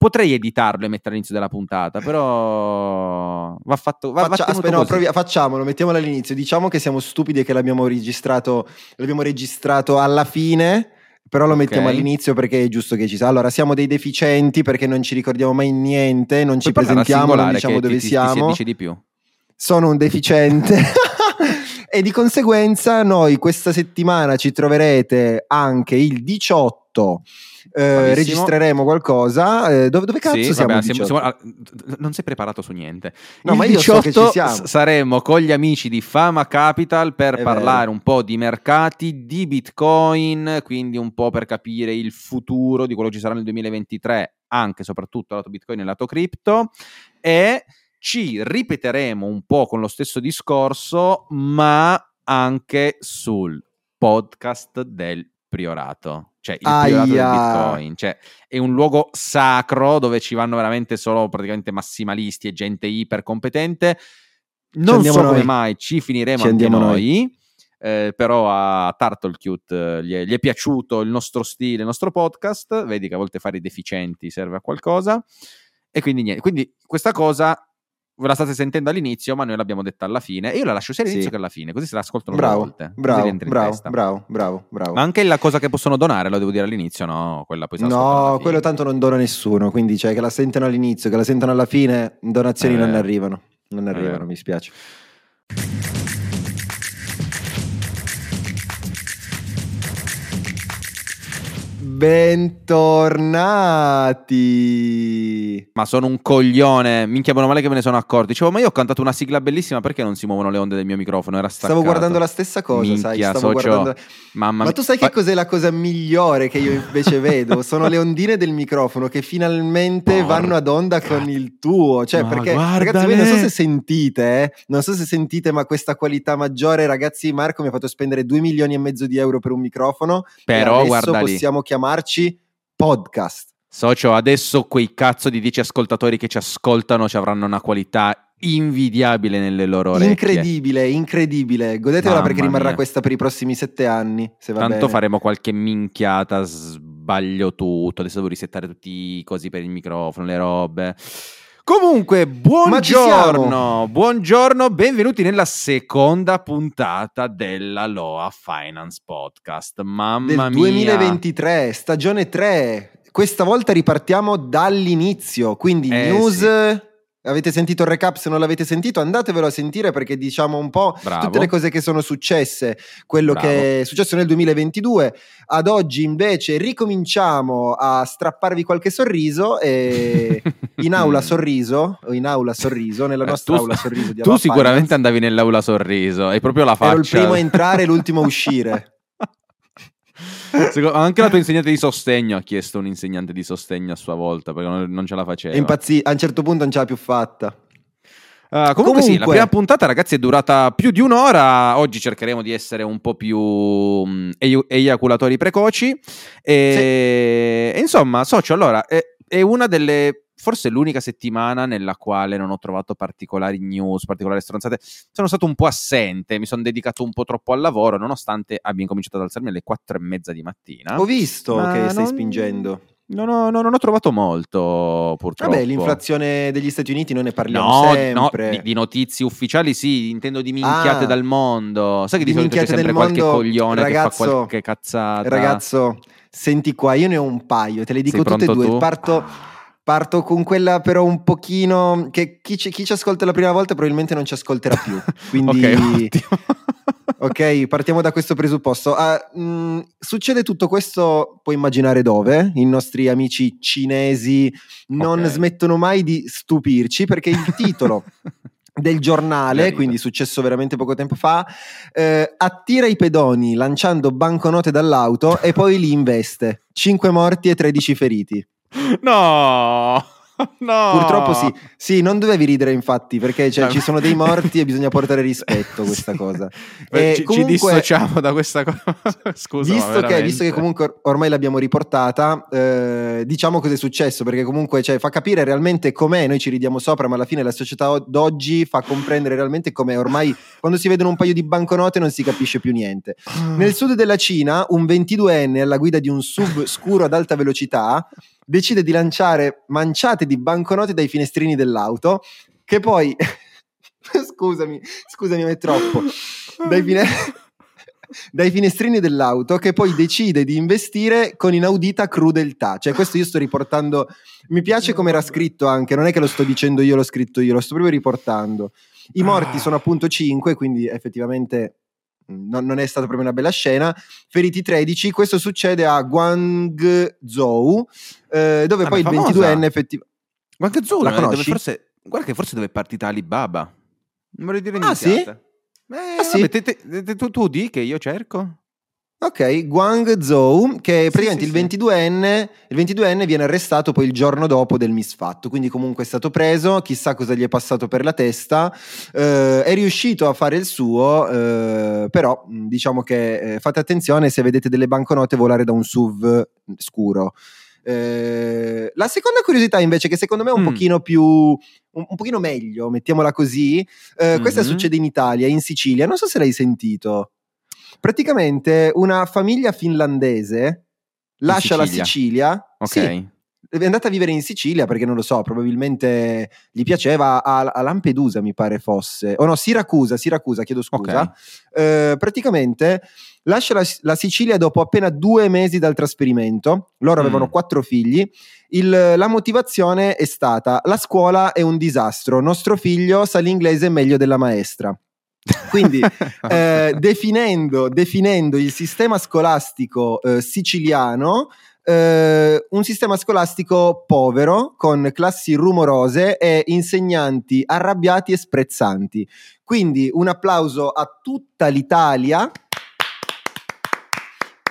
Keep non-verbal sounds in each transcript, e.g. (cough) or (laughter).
Potrei editarlo e mettere all'inizio della puntata, però va fatto. Va, Faccia, va aspetta, no, provi- facciamolo, mettiamolo all'inizio. Diciamo che siamo stupidi e che l'abbiamo registrato, l'abbiamo registrato alla fine. Però lo okay. mettiamo all'inizio perché è giusto che ci sia. Allora, siamo dei deficienti perché non ci ricordiamo mai niente, non ci presentiamo, non diciamo dove ti, siamo. Ti, ti di più. Sono un deficiente. (laughs) e di conseguenza noi questa settimana ci troverete anche il 18 eh, registreremo qualcosa. Eh, dove, dove, cazzo sì, siamo, vabbè, siamo, siamo, Non sei preparato su niente. No, il ma io 18 so che saremo con gli amici di Fama Capital per È parlare vero. un po' di mercati, di Bitcoin, quindi un po' per capire il futuro di quello che ci sarà nel 2023, anche e soprattutto lato Bitcoin e lato cripto. E ci ripeteremo un po' con lo stesso discorso, ma anche sul podcast del priorato, cioè il Aia. priorato del Bitcoin, cioè è un luogo sacro dove ci vanno veramente solo praticamente massimalisti e gente iper competente. Non so noi. come mai ci finiremo ci anche noi. noi. Eh, però a Turtle Cute eh, gli, è, gli, è, piaciuto il nostro stile, il nostro podcast. Vedi che a volte fare i deficienti serve a qualcosa. E quindi niente. Quindi questa cosa ve la state sentendo all'inizio, ma noi l'abbiamo detta alla fine. E io la lascio sia all'inizio sì. che alla fine, così se la ascoltano bravo, due volte. Bravo, bravo, bravo, bravo, bravo. Ma anche la cosa che possono donare, lo devo dire all'inizio, no? Quella poi No, quello tanto non dona nessuno, quindi cioè che la sentono all'inizio, che la sentono alla fine, donazioni eh, non arrivano. Non arrivano, eh. mi spiace. Bentornati! Ma sono un coglione, minchia meno male che me ne sono accorto. Dicevo, ma io ho cantato una sigla bellissima, perché non si muovono le onde del mio microfono? Era staccato. Stavo guardando la stessa cosa, minchia, sai? Stavo socio... guardando... Mamma ma tu sai che cos'è la cosa migliore che io invece (laughs) vedo? Sono le ondine del microfono che finalmente Porca. vanno ad onda con il tuo. Cioè, ma perché, ragazzi, voi non so se sentite, eh? non so se sentite, ma questa qualità maggiore, ragazzi, Marco mi ha fatto spendere 2 milioni e mezzo di euro per un microfono. Però, guarda possiamo chiamarci podcast. Socio, adesso quei cazzo di 10 ascoltatori che ci ascoltano ci avranno una qualità invidiabile nelle loro orecchie. Incredibile, incredibile. Godetela Mamma perché rimarrà mia. questa per i prossimi sette anni. Tanto bene. faremo qualche minchiata, sbaglio tutto. Adesso devo risettare tutti i cosi per il microfono, le robe. Comunque, buongiorno, buongiorno, benvenuti nella seconda puntata della Loa Finance Podcast. Mamma Del 2023, stagione 3. Questa volta ripartiamo dall'inizio, quindi eh, news sì Avete sentito il recap? Se non l'avete sentito, andatevelo a sentire perché diciamo un po' Bravo. tutte le cose che sono successe, quello Bravo. che è successo nel 2022. Ad oggi invece ricominciamo a strapparvi qualche sorriso e (laughs) in aula sorriso, o in aula sorriso, nella eh, nostra tu, aula sorriso di Tu sicuramente Finance. andavi nell'aula sorriso, hai proprio la faccia. Ero il primo a entrare e l'ultimo a uscire. (laughs) (laughs) anche la tua insegnante di sostegno ha chiesto un insegnante di sostegno a sua volta perché non, non ce la faceva. Impazzì, a un certo punto non ce l'ha più fatta. Uh, comunque, comunque, sì, la prima puntata ragazzi è durata più di un'ora, oggi cercheremo di essere un po' più um, eiaculatori precoci e, sì. e insomma socio allora è, è una delle forse l'unica settimana nella quale non ho trovato particolari news, particolari stronzate. Sono stato un po' assente, mi sono dedicato un po' troppo al lavoro, nonostante abbia incominciato ad alzarmi alle quattro e mezza di mattina. Ho visto che non... stai spingendo. Non ho, non ho, trovato molto, purtroppo. Vabbè, l'inflazione degli Stati Uniti non ne parliamo no, sempre. No, di, di, notizie ufficiali sì, intendo di minchiate ah, dal mondo. Sai che di, di solito c'è sempre qualche mondo, coglione ragazzo, che fa qualche cazzata. Ragazzo, senti qua, io ne ho un paio, te le dico Sei tutte e due. Tu? Parto... Parto con quella però un pochino che chi ci, chi ci, ascolta la prima volta probabilmente non ci ascolterà più. (laughs) Quindi (laughs) ok, partiamo da questo presupposto. Uh, mh, succede tutto questo, puoi immaginare dove? I nostri amici cinesi non okay. smettono mai di stupirci perché il titolo (laughs) del giornale, quindi successo veramente poco tempo fa, eh, attira i pedoni lanciando banconote dall'auto e poi li investe. 5 morti e 13 feriti. No! no. Purtroppo sì. Sì, non dovevi ridere infatti, perché cioè, ci sono dei morti e bisogna portare rispetto a (laughs) questa cosa. E ci, comunque, ci dissociamo da questa cosa. (laughs) Scusa, visto che, visto che, comunque ormai l'abbiamo riportata, eh, diciamo cosa è successo, perché comunque cioè, fa capire realmente com'è, noi ci ridiamo sopra, ma alla fine la società d'oggi fa comprendere realmente com'è. Ormai (laughs) quando si vedono un paio di banconote non si capisce più niente. Ah. Nel sud della Cina, un 22enne alla guida di un sub scuro ad alta velocità decide di lanciare manciate di banconote dai finestrini dell'auto, che poi... (laughs) scusami, scusami, ma è troppo. Dai, fine... (laughs) dai finestrini dell'auto che poi decide di investire con inaudita crudeltà. Cioè, questo io sto riportando. Mi piace come era scritto anche, non è che lo sto dicendo io, l'ho scritto io, lo sto proprio riportando. I morti ah. sono appunto 5, quindi effettivamente non, non, è stata proprio una bella scena. Feriti 13, questo succede a Guangzhou, eh, dove ah, poi il 22enne effettivamente... Guangzhou, la conosci? Forse, guarda che forse dove è partita Alibaba. Non vorrei dire niente. Ah sì? Eh, ah, sì? te, te, te, tu, tu di che io cerco? Ok, Guangzhou, che praticamente sì, sì, il, 22enne, il 22enne viene arrestato poi il giorno dopo del misfatto, quindi comunque è stato preso, chissà cosa gli è passato per la testa, eh, è riuscito a fare il suo, eh, però diciamo che eh, fate attenzione se vedete delle banconote volare da un SUV scuro. Eh, la seconda curiosità invece, che secondo me è un mm. pochino più un, un, pochino meglio, mettiamola così, mm-hmm. questa succede in Italia, in Sicilia, non so se l'hai sentito. Praticamente una famiglia finlandese lascia Sicilia. la Sicilia. Ok. Sì, è andata a vivere in Sicilia perché non lo so, probabilmente gli piaceva a, a Lampedusa, mi pare fosse, o no, Siracusa, Siracusa, chiedo scusa. Okay. Eh, praticamente lascia la, la, Sicilia dopo appena due mesi dal trasferimento. Loro mm. avevano quattro figli. Il, la motivazione è stata: la scuola è un disastro, nostro figlio sa l'inglese meglio della maestra. Quindi (laughs) eh, definendo, definendo, il sistema scolastico eh, siciliano, eh, un sistema scolastico povero, con classi rumorose e insegnanti arrabbiati e sprezzanti. Quindi un applauso a tutta l'Italia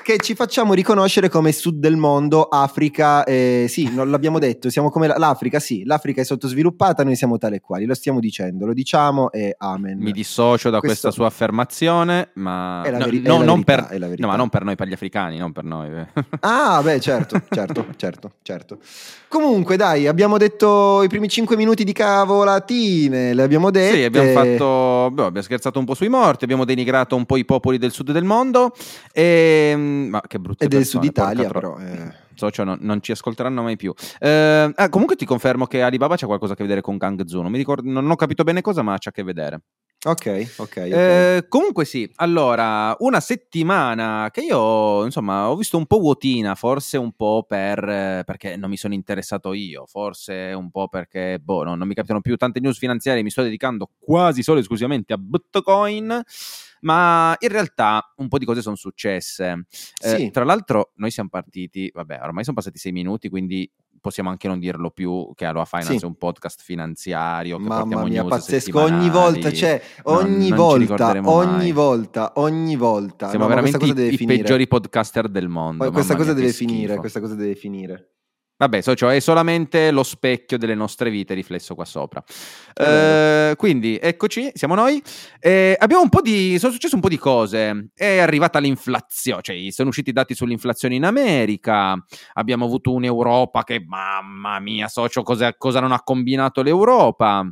che ci facciamo riconoscere come sud del mondo, Africa, eh, sì, non l'abbiamo detto, siamo come l'Africa, sì, l'Africa è sottosviluppata, noi siamo tale e quali, lo stiamo dicendo, lo diciamo e amen. Mi dissocio da Questo... questa sua affermazione, ma è la, veri- no, è la non verità, per... no, ma non per noi, per gli africani, non per noi. (laughs) ah, beh, certo, certo, certo, certo. Comunque, dai, abbiamo detto i primi 5 minuti di cavolatine, le abbiamo dette. Sì, abbiamo fatto, beh, abbiamo scherzato un po' sui morti, abbiamo denigrato un po' i popoli del sud del mondo e ehm, ma che brutto. E del Sud Italia, però. Eh. Socio, no, non ci ascolteranno mai più. Eh, ah, comunque ti confermo che Alibaba c'ha qualcosa a che vedere con Gang Zoo. Non, non ho capito bene cosa, ma c'ha a che vedere. Ok, ok. okay. Eh, comunque sì, allora, una settimana che io, insomma, ho visto un po' vuotina, forse un po' per, perché non mi sono interessato io, forse un po' perché, boh, no, non mi capitano più tante news finanziarie, mi sto dedicando quasi solo e esclusivamente a Bitcoin ma in realtà un po' di cose sono successe. Eh, sì. Tra l'altro, noi siamo partiti, vabbè, ormai sono passati sei minuti, quindi possiamo anche non dirlo più che Aloha Finance sì. è un podcast finanziario che Mamma mia, pazzesco, ogni volta, cioè, ogni no, volta, ogni volta, ogni volta. Siamo no, veramente i, i peggiori podcaster del mondo. questa cosa mia, deve finire, questa cosa deve finire. Vabbè, so, cioè è solamente lo specchio delle nostre vite riflesso qua sopra. Eh, quindi eccoci, siamo noi. Eh, abbiamo un po' di. sono successe un po' di cose. È arrivata l'inflazione, cioè sono usciti i dati sull'inflazione in America. Abbiamo avuto un'Europa che, mamma mia, socio, cosa, cosa non ha combinato l'Europa?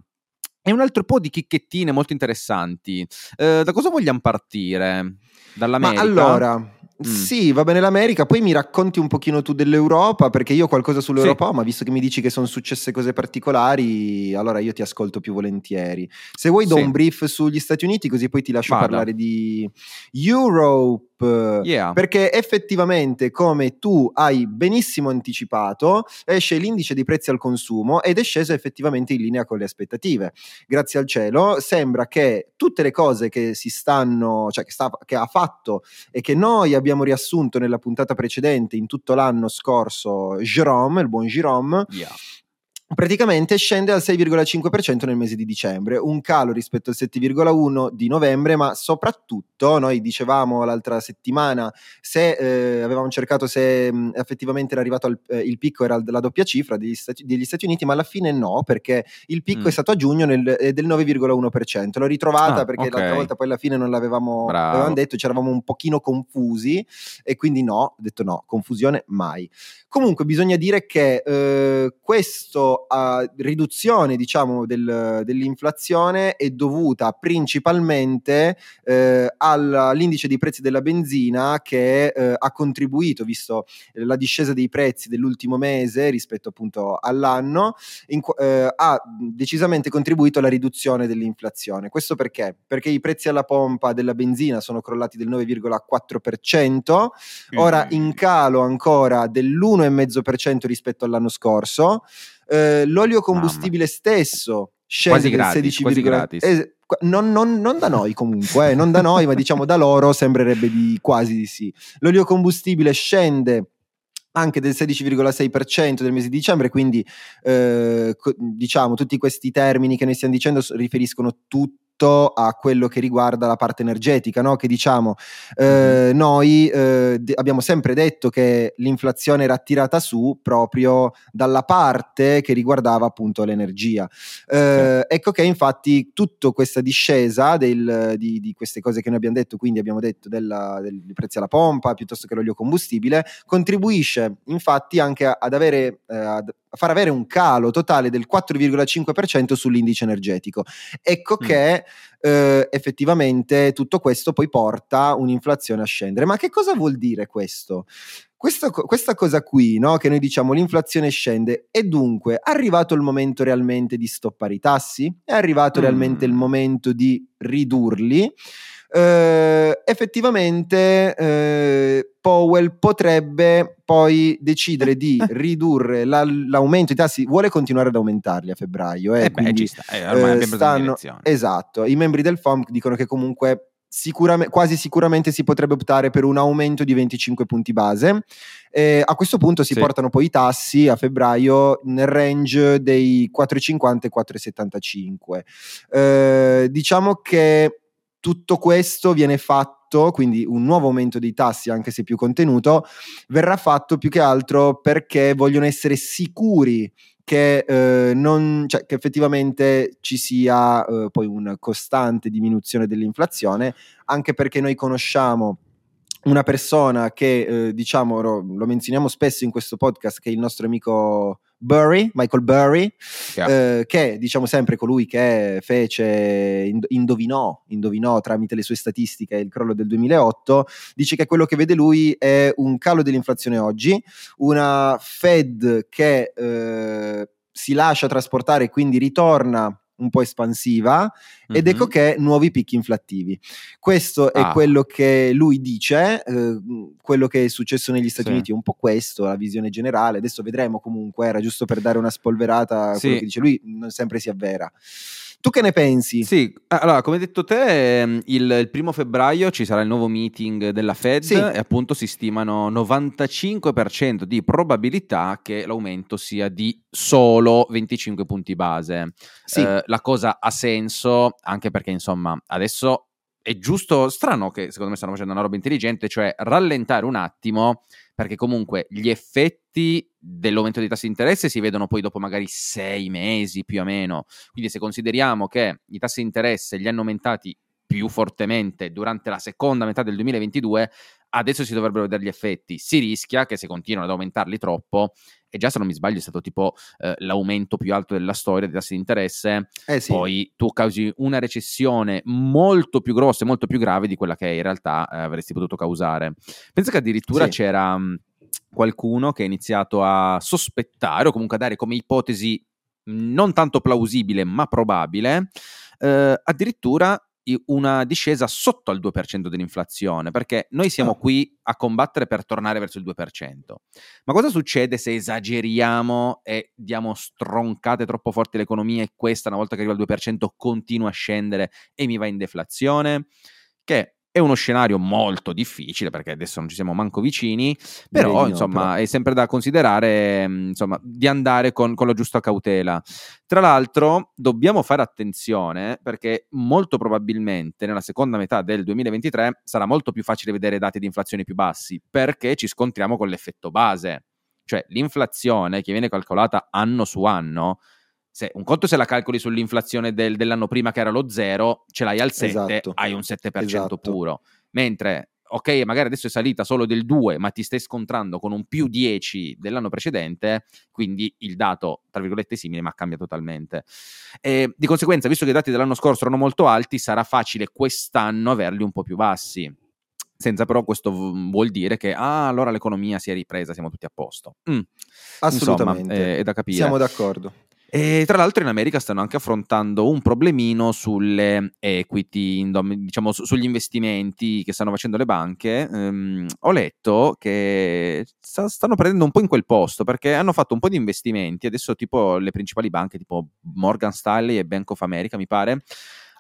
E un altro po' di chicchettine molto interessanti. Eh, da cosa vogliamo partire? Dall'America? Ma allora. Mm. Sì, va bene l'America, poi mi racconti un pochino tu dell'Europa, perché io qualcosa sull'Europa sì. ho, ma visto che mi dici che sono successe cose particolari, allora io ti ascolto più volentieri. Se vuoi do sì. un brief sugli Stati Uniti, così poi ti lascio Vada. parlare di Europe. Yeah. Perché effettivamente, come tu hai benissimo anticipato, esce l'indice dei prezzi al consumo ed è sceso effettivamente in linea con le aspettative. Grazie al cielo, sembra che tutte le cose che si stanno, cioè che, sta, che ha fatto e che noi abbiamo riassunto nella puntata precedente in tutto l'anno scorso Jerome, il buon Jerome. Yeah praticamente scende al 6,5% nel mese di dicembre, un calo rispetto al 7,1% di novembre, ma soprattutto noi dicevamo l'altra settimana se eh, avevamo cercato se mh, effettivamente era arrivato al, eh, il picco era la doppia cifra degli Stati, degli Stati, Uniti, ma alla fine no, perché il picco mm. è stato a giugno nel, è del 9,1%. L'ho ritrovata ah, perché okay. l'altra volta poi alla fine non l'avevamo, l'avevamo detto, ci eravamo un pochino confusi e quindi no, ho detto no, confusione mai. Comunque bisogna dire che eh, questo uh, riduzione diciamo, del, dell'inflazione è dovuta principalmente eh, all'indice dei prezzi della benzina che eh, ha contribuito, visto la discesa dei prezzi dell'ultimo mese rispetto appunto all'anno, in, eh, ha decisamente contribuito alla riduzione dell'inflazione. Questo perché? Perché i prezzi alla pompa della benzina sono crollati del 9,4%, ora in calo ancora dell'1,5% rispetto all'anno scorso. Eh, l'olio combustibile Mamma. stesso scende quasi gratis, 16, quasi gratis. Eh, non, non, non, da noi comunque, eh, non da noi, ma diciamo da loro sembrerebbe di quasi di sì. L'olio combustibile scende anche del 16,6% del mese di dicembre, quindi eh, diciamo tutti questi termini che noi stiamo dicendo riferiscono tutti a quello che riguarda la parte energetica, no? che diciamo eh, mm-hmm. noi eh, d- abbiamo sempre detto che l'inflazione era tirata su proprio dalla parte che riguardava appunto l'energia. Eh, sì. Ecco che infatti tutta questa discesa del, di, di, queste cose che noi abbiamo detto, quindi abbiamo detto della, del, dei prezzi alla pompa piuttosto che l'olio combustibile, contribuisce infatti anche ad avere, eh, ad far avere un calo totale del 4,5% sull'indice energetico. Ecco mm. che eh, effettivamente tutto questo poi porta un'inflazione a scendere. Ma che cosa vuol dire questo? Questa, questa cosa qui, no? che noi diciamo l'inflazione scende, è dunque arrivato il momento realmente di stoppare i tassi? È arrivato mm. realmente il momento di ridurli? Eh, effettivamente eh, Powell potrebbe poi decidere di (laughs) ridurre la, l'aumento dei tassi, vuole continuare ad aumentarli a febbraio. Eh, eh beh, ci sta, eh, ormai eh, stanno, Esatto, i membri del FOMC dicono che comunque Sicuramente, quasi sicuramente si potrebbe optare per un aumento di 25 punti base. Eh, a questo punto si sì. portano poi i tassi a febbraio nel range dei 4,50 e 4,75. Eh, diciamo che tutto questo viene fatto, quindi un nuovo aumento dei tassi, anche se più contenuto, verrà fatto più che altro perché vogliono essere sicuri che, eh, non, cioè, che effettivamente ci sia eh, poi una costante diminuzione dell'inflazione, anche perché noi conosciamo una persona che, eh, diciamo, lo, lo, menzioniamo spesso in questo podcast, che è il nostro amico Burry, Michael Burry, yeah. eh, che diciamo sempre colui che fece, indovinò, indovinò tramite le sue statistiche il crollo del 2008, dice che quello che vede lui è un calo dell'inflazione oggi, una Fed che eh, si lascia trasportare e quindi ritorna un po' espansiva ed mm-hmm. ecco che nuovi picchi inflattivi. Questo ah. è quello che lui dice, eh, quello che è successo negli Stati sì. Uniti è un po' questo, la visione generale, adesso vedremo comunque, era giusto per dare una spolverata a sì. quello che dice lui, non sempre si avvera. Tu che ne pensi? Sì, allora, come hai detto te, ehm, il, il primo febbraio ci sarà il nuovo meeting della Fed sì. e appunto si stimano 95% di probabilità che l'aumento sia di solo 25 punti base. Sì. Eh, la cosa ha senso anche perché, insomma, adesso è giusto, strano che secondo me stanno facendo una roba intelligente, cioè rallentare un attimo perché comunque gli effetti dell'aumento dei tassi di interesse si vedono poi dopo magari sei mesi più o meno. Quindi se consideriamo che i tassi di interesse li hanno aumentati più fortemente durante la seconda metà del 2022, adesso si dovrebbero vedere gli effetti. Si rischia che se continuano ad aumentarli troppo, e già se non mi sbaglio è stato tipo eh, l'aumento più alto della storia dei tassi di interesse, eh sì. poi tu causi una recessione molto più grossa e molto più grave di quella che in realtà eh, avresti potuto causare. Penso che addirittura sì. c'era mh, qualcuno che ha iniziato a sospettare o comunque a dare come ipotesi non tanto plausibile ma probabile, eh, addirittura una discesa sotto al 2% dell'inflazione, perché noi siamo oh. qui a combattere per tornare verso il 2%. Ma cosa succede se esageriamo e diamo stroncate troppo forti all'economia e questa, una volta che arriva al 2%, continua a scendere e mi va in deflazione? Che È uno scenario molto difficile perché adesso non ci siamo manco vicini, però no, insomma però. è sempre da considerare mm, insomma, di andare con, con la giusta cautela. Tra l'altro dobbiamo fare attenzione perché molto probabilmente nella seconda metà del 2023 sarà molto più facile vedere dati di inflazione più bassi perché ci scontriamo con l'effetto base. Cioè l'inflazione che viene calcolata anno su anno se, un conto se la calcoli sull'inflazione del, dell'anno prima che era lo 0, ce l'hai al 7, esatto. hai un 7% esatto. puro. Mentre, ok, magari adesso è salita solo del 2, ma ti stai scontrando con un più 10 dell'anno precedente, quindi il dato, tra virgolette, è simile, ma cambia totalmente. E, di conseguenza, visto che i dati dell'anno scorso erano molto alti, sarà facile quest'anno averli un po' più bassi senza però questo vuol dire che ah, allora l'economia si è ripresa, siamo tutti a posto. Mm. Assolutamente. Insomma, è, è da capire. Siamo d'accordo. E tra l'altro in America stanno anche affrontando un problemino sulle equity, diciamo sugli investimenti che stanno facendo le banche. Um, ho letto che stanno prendendo un po' in quel posto perché hanno fatto un po' di investimenti. Adesso tipo le principali banche tipo Morgan Stanley e Bank of America mi pare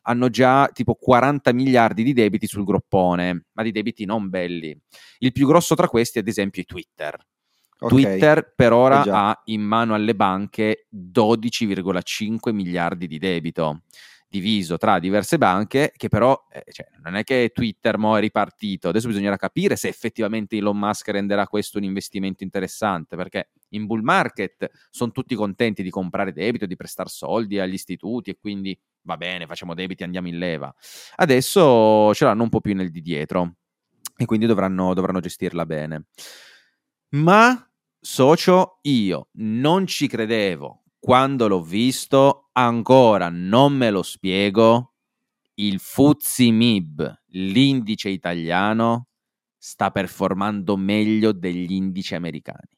hanno già tipo 40 miliardi di debiti sul groppone, ma di debiti non belli. Il più grosso tra questi ad esempio è Twitter Okay. Twitter per ora eh ha in mano alle banche 12,5 miliardi di debito diviso tra diverse banche che però eh, cioè, non è che Twitter mo è ripartito. Adesso bisognerà capire se effettivamente Elon Musk renderà questo un investimento interessante perché in bull market sono tutti contenti di comprare debito di prestare soldi agli istituti e quindi va bene facciamo debiti andiamo in leva. Adesso ce l'hanno un po' più nel di dietro e quindi dovranno, dovranno gestirla bene. Ma socio, io non ci credevo quando l'ho visto, ancora non me lo spiego. Il Fuzzi Mib, l'indice italiano, sta performando meglio degli indici americani.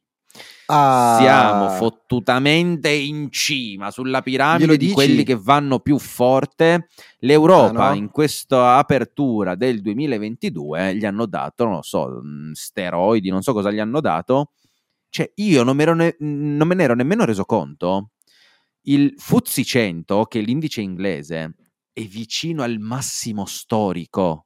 Ah. Siamo fottutamente in cima sulla piramide di quelli che vanno più forte. L'Europa ah, no? in questa apertura del 2022 gli hanno dato, non lo so, steroidi, non so cosa gli hanno dato cioè, io non, ne- non me ne ero nemmeno reso conto. Il Fuzzi 100, che è l'indice inglese, è vicino al massimo storico.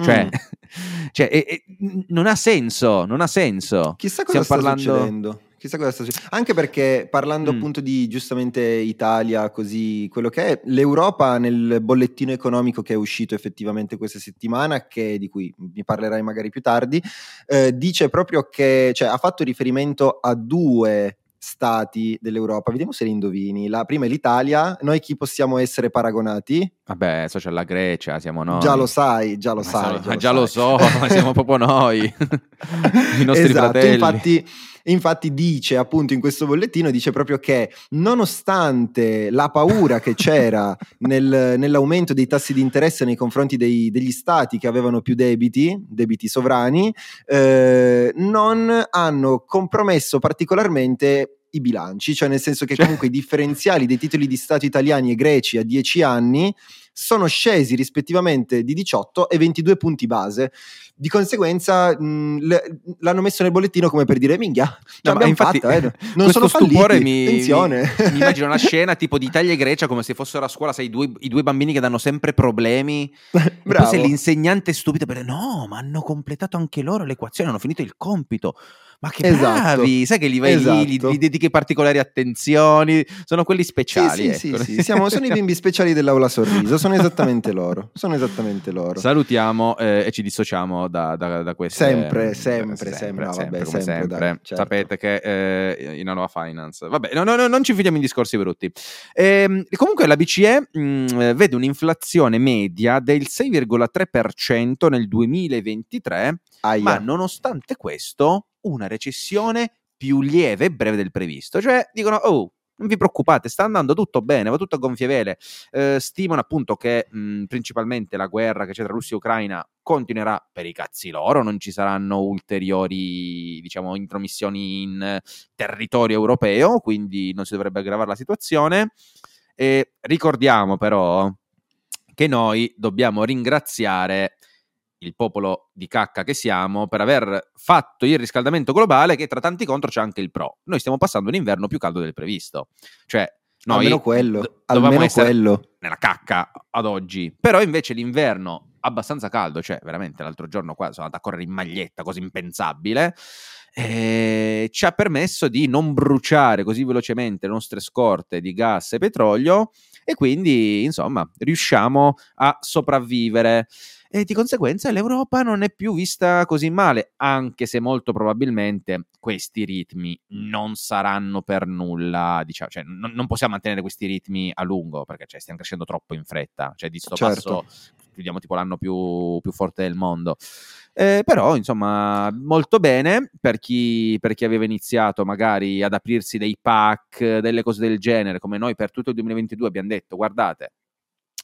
Cioè, mm. (laughs) cioè è, è, non ha senso, non ha senso. Chissà cosa Stiamo sta parlando... succedendo. Chissà cosa sta succedendo. Anche perché parlando mm. appunto di giustamente Italia, così quello che è, l'Europa nel bollettino economico che è uscito effettivamente questa settimana, che, di cui mi parlerai magari più tardi, eh, dice proprio che cioè, ha fatto riferimento a due stati dell'Europa. Vediamo se li indovini. La prima è l'Italia. Noi chi possiamo essere paragonati? Vabbè, so c'è la Grecia, siamo noi. Già lo sai, già lo ma sai. Già, lo, già lo, so, ma siamo proprio noi. (laughs) I nostri esatto, fratelli. Infatti, infatti dice appunto in questo bollettino, dice proprio che nonostante la paura che (laughs) c'era nel, nell'aumento dei tassi di interesse nei confronti dei, degli stati che avevano più debiti, debiti sovrani, eh, non hanno compromesso particolarmente i bilanci, cioè nel senso che cioè comunque i differenziali dei titoli di Stato italiani e greci a 10 anni sono scesi rispettivamente di 18 e 22 punti base. Di conseguenza mh, le, l'hanno messo nel bollettino come per dire minchia, no, abbiamo infatti, fatta, eh. (laughs) non sono falliti, mi, attenzione. Mi, mi, immagino una scena tipo di Italia e Grecia come se fossero a scuola, sai, due, i due bambini che danno sempre problemi. (laughs) e poi se l'insegnante è stupido per dire no, ma hanno completato anche loro l'equazione, hanno finito il compito ma che esatto. bravi, sai che li vai esatto. lì, gli, gli, dedichi particolari attenzioni, sono quelli speciali. Sì, ecco. sì, sì, Siamo, sono i bimbi speciali dell'aula sorriso, sono esattamente loro, sono esattamente loro. Salutiamo eh, e ci dissociamo da, da, da queste... Sempre, sempre, sempre, sempre, no, vabbè, sempre, sempre. Dai, certo. Sapete che eh, in Anova Finance, vabbè, no, no, no, non ci fidiamo in discorsi brutti. Eh, comunque la BCE mh, mm, vede un'inflazione media del 6,3% nel 2023, Aia. ma nonostante questo una recessione più lieve e breve del previsto. Cioè dicono, oh, non vi preoccupate, sta andando tutto bene, va tutto a gonfie vele. Eh, stimano appunto che mh, principalmente la guerra che c'è tra Russia e Ucraina continuerà per i cazzi loro, non ci saranno ulteriori, diciamo, intromissioni in territorio europeo, quindi non si dovrebbe aggravare la situazione. E ricordiamo però che noi dobbiamo ringraziare il popolo di cacca che siamo per aver fatto il riscaldamento globale che tra tanti contro c'è anche il pro. Noi stiamo passando un inverno più caldo del previsto. Cioè, noi almeno quello, almeno quello. nella cacca ad oggi. Però invece l'inverno abbastanza caldo, cioè veramente l'altro giorno qua sono andato a correre in maglietta, cosa impensabile, eh, ci ha permesso di non bruciare così velocemente le nostre scorte di gas e petrolio e quindi insomma riusciamo a sopravvivere e di conseguenza l'Europa non è più vista così male, anche se molto probabilmente questi ritmi non saranno per nulla, diciamo, cioè non, non possiamo mantenere questi ritmi a lungo perché cioè, stiamo crescendo troppo in fretta, cioè di sto certo. passo chiudiamo tipo l'anno più, più forte del mondo. Eh, però, insomma, molto bene per chi, per chi, aveva iniziato magari ad aprirsi dei pack, delle cose del genere, come noi per tutto il 2022 abbiamo detto, guardate,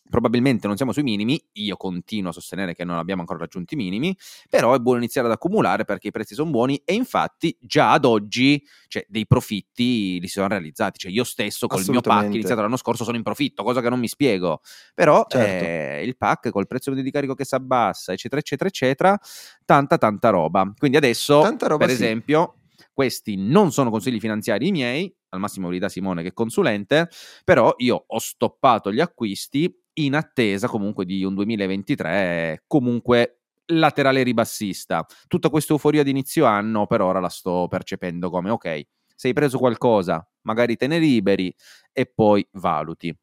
Probabilmente non siamo sui minimi, io continuo a sostenere che non abbiamo ancora raggiunto i minimi, però è buono iniziare ad accumulare perché i prezzi sono buoni e infatti già ad oggi cioè, dei profitti li si sono realizzati. Cioè, io stesso col mio pack iniziato l'anno scorso sono in profitto, cosa che non mi spiego. Però certo. eh, il pack col prezzo di carico che si abbassa, eccetera, eccetera, eccetera, tanta, tanta roba. Quindi adesso, roba, per sì. esempio, questi non sono consigli finanziari miei, al massimo li dà Simone che è consulente, però io ho stoppato gli acquisti in attesa comunque di un 2023 comunque laterale ribassista. Tutta questa euforia di inizio anno per ora la sto percependo come ok, sei preso qualcosa, magari te ne liberi e poi valuti.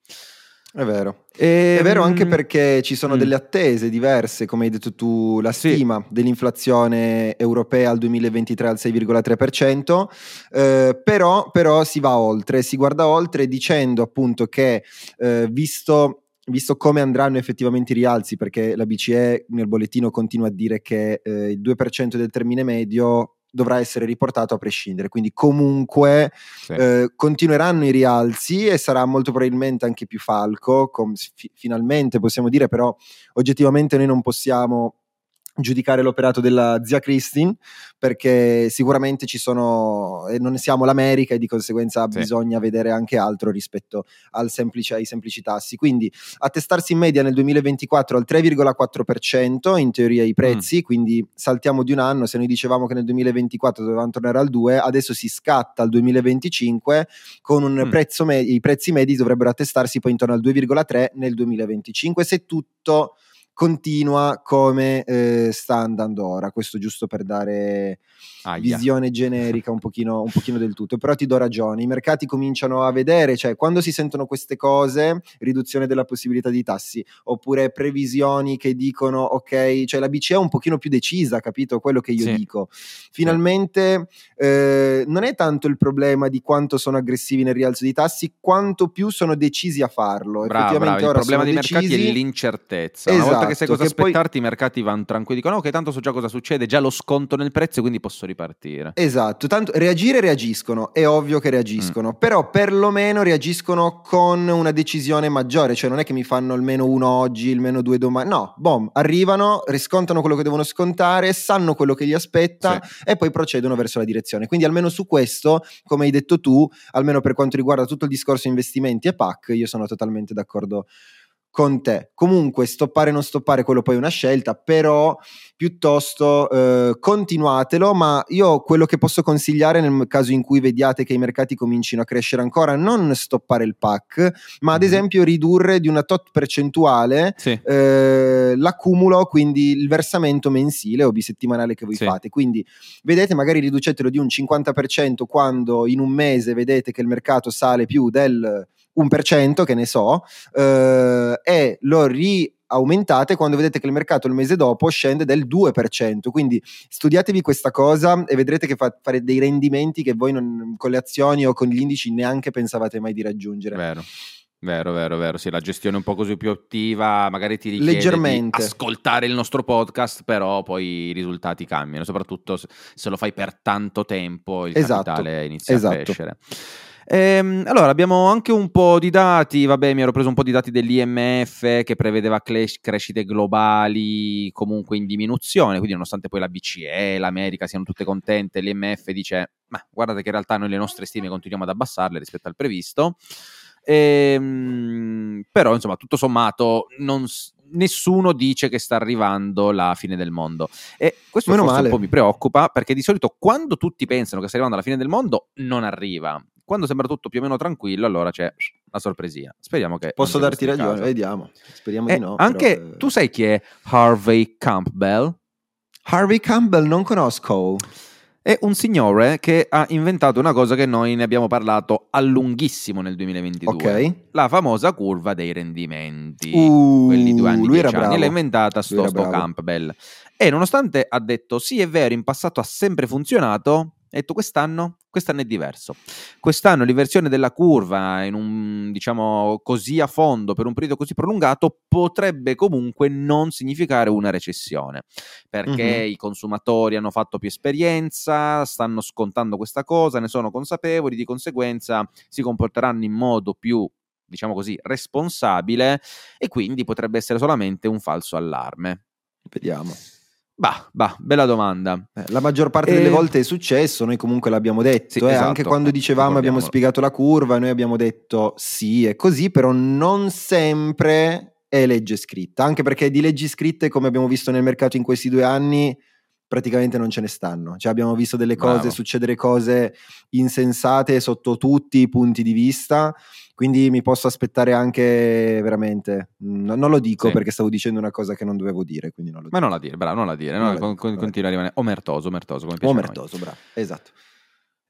È vero. E, è vero anche perché ci sono mm. delle attese diverse, come hai detto tu, la stima sì. dell'inflazione europea al 2023 al 6,3%, eh, però, però, si va oltre, si guarda oltre dicendo appunto che eh, visto visto come andranno effettivamente i rialzi, perché la BCE nel bollettino continua a dire che eh, il 2% del termine medio dovrà essere riportato a prescindere, quindi comunque sì. eh, continueranno i rialzi e sarà molto probabilmente anche più falco, com- fi- finalmente possiamo dire, però oggettivamente noi non possiamo giudicare l'operato della zia Christine perché sicuramente ci sono e non siamo l'America e di conseguenza sì. bisogna vedere anche altro rispetto al semplice, ai semplici tassi quindi attestarsi in media nel 2024 al 3,4% in teoria i prezzi mm. quindi saltiamo di un anno se noi dicevamo che nel 2024 dovevamo tornare al 2 adesso si scatta al 2025 con un mm. prezzo me- i prezzi medi dovrebbero attestarsi poi intorno al 2,3 nel 2025 se tutto continua come eh, sta andando ora. Questo giusto per dare Aia. visione generica un pochino, un pochino, del tutto. Però ti do ragione, i mercati cominciano a vedere, cioè quando si sentono queste cose, riduzione della possibilità di tassi, oppure previsioni che dicono ok, cioè la BCE è un pochino più decisa, capito quello che io sì. dico. Finalmente eh, non è tanto il problema di quanto sono aggressivi nel rialzo di tassi, quanto più sono decisi a farlo. Bravo, bravo. Il problema dei decisi... mercati è l'incertezza. Esatto, Una volta che sai cosa aspettarti, poi... i mercati vanno tranquilli, dicono ok, tanto so già cosa succede, già lo sconto nel prezzo, quindi posso ripartire. Esatto, tanto reagire reagiscono, è ovvio che reagiscono, mm. però perlomeno reagiscono con una decisione maggiore, cioè non è che mi fanno il meno uno oggi, il meno due domani, no, bom, arrivano, riscontano quello che devono scontare, sanno quello che gli aspetta sì. e poi procedono verso la direzione. Quindi almeno su questo, come hai detto tu, almeno per quanto riguarda tutto il discorso investimenti e PAC, io sono totalmente d'accordo con te. Comunque, stoppare o non stoppare, quello poi è una scelta, però piuttosto eh, continuatelo, ma io quello che posso consigliare nel caso in cui vediate che i mercati comincino a crescere ancora, non stoppare il pack, ma ad mhm. esempio ridurre di una tot percentuale sì. eh, l'accumulo, quindi il versamento mensile o bisettimanale che voi sì. fate. Quindi vedete, magari riducetelo di un 50% quando in un mese vedete che il mercato sale più del 1%, che ne so, eh, e lo riaumentate quando vedete che il mercato il mese dopo scende del 2%. Quindi studiatevi questa cosa e vedrete che fa fare dei rendimenti che voi non, con le azioni o con gli indici neanche pensavate mai di raggiungere. Vero. Vero, vero, vero. Sì, la gestione un po' così più attiva, magari ti richiede di ascoltare il nostro podcast, però poi i risultati cambiano, soprattutto se lo fai per tanto tempo, il esatto, capitale inizia esatto. a crescere. Ehm, allora, abbiamo anche un po' di dati, vabbè, mi ero preso un po' di dati dell'IMF che prevedeva cres- crescite globali comunque in diminuzione, quindi nonostante poi la BCE, l'America siano tutte contente, l'IMF dice, ma guardate che in realtà noi le nostre stime continuiamo ad abbassarle rispetto al previsto. Ehm, però, insomma, tutto sommato, non, nessuno dice che sta arrivando la fine del mondo. E questo Meno un po' mi preoccupa perché di solito quando tutti pensano che sta arrivando la fine del mondo, non arriva quando sembra tutto più o meno tranquillo, allora c'è una sorpresia. Speriamo che. Posso darti ragione, caso. vediamo. Speriamo eh, di no. Anche però, tu sai chi è Harvey Campbell? Harvey Campbell non conosco. È un signore che ha inventato una cosa che noi ne abbiamo parlato a lunghissimo nel 2022. Ok. La famosa curva dei rendimenti. Uh, quelli due anni, lui era anni. Bravo. L'ha inventata sto, sto Campbell. E nonostante ha detto sì è vero, in passato ha sempre funzionato, detto quest'anno, quest'anno è diverso. Quest'anno l'inversione della curva in un, diciamo così a fondo per un periodo così prolungato potrebbe comunque non significare una recessione, perché mm-hmm. i consumatori hanno fatto più esperienza, stanno scontando questa cosa, ne sono consapevoli, di conseguenza si comporteranno in modo più diciamo così, responsabile e quindi potrebbe essere solamente un falso allarme. Vediamo. Bah, bah, bella domanda. Eh, la maggior parte e... delle volte è successo, noi comunque l'abbiamo detto, sì, eh, esatto, anche quando dicevamo abbiamo spiegato la curva, noi abbiamo detto sì, è così, però non sempre è legge scritta, anche perché di leggi scritte, come abbiamo visto nel mercato in questi due anni, praticamente non ce ne stanno. Cioè abbiamo visto delle cose, Bravo. succedere cose insensate sotto tutti i punti di vista quindi mi posso aspettare anche veramente. No, non lo dico sì. perché stavo dicendo una cosa che non dovevo dire. Quindi non lo Ma non la dire, bravo, non la dire. Non no, la con, continua a rimanere omertoso, omertoso. Come omertoso, bravo, esatto.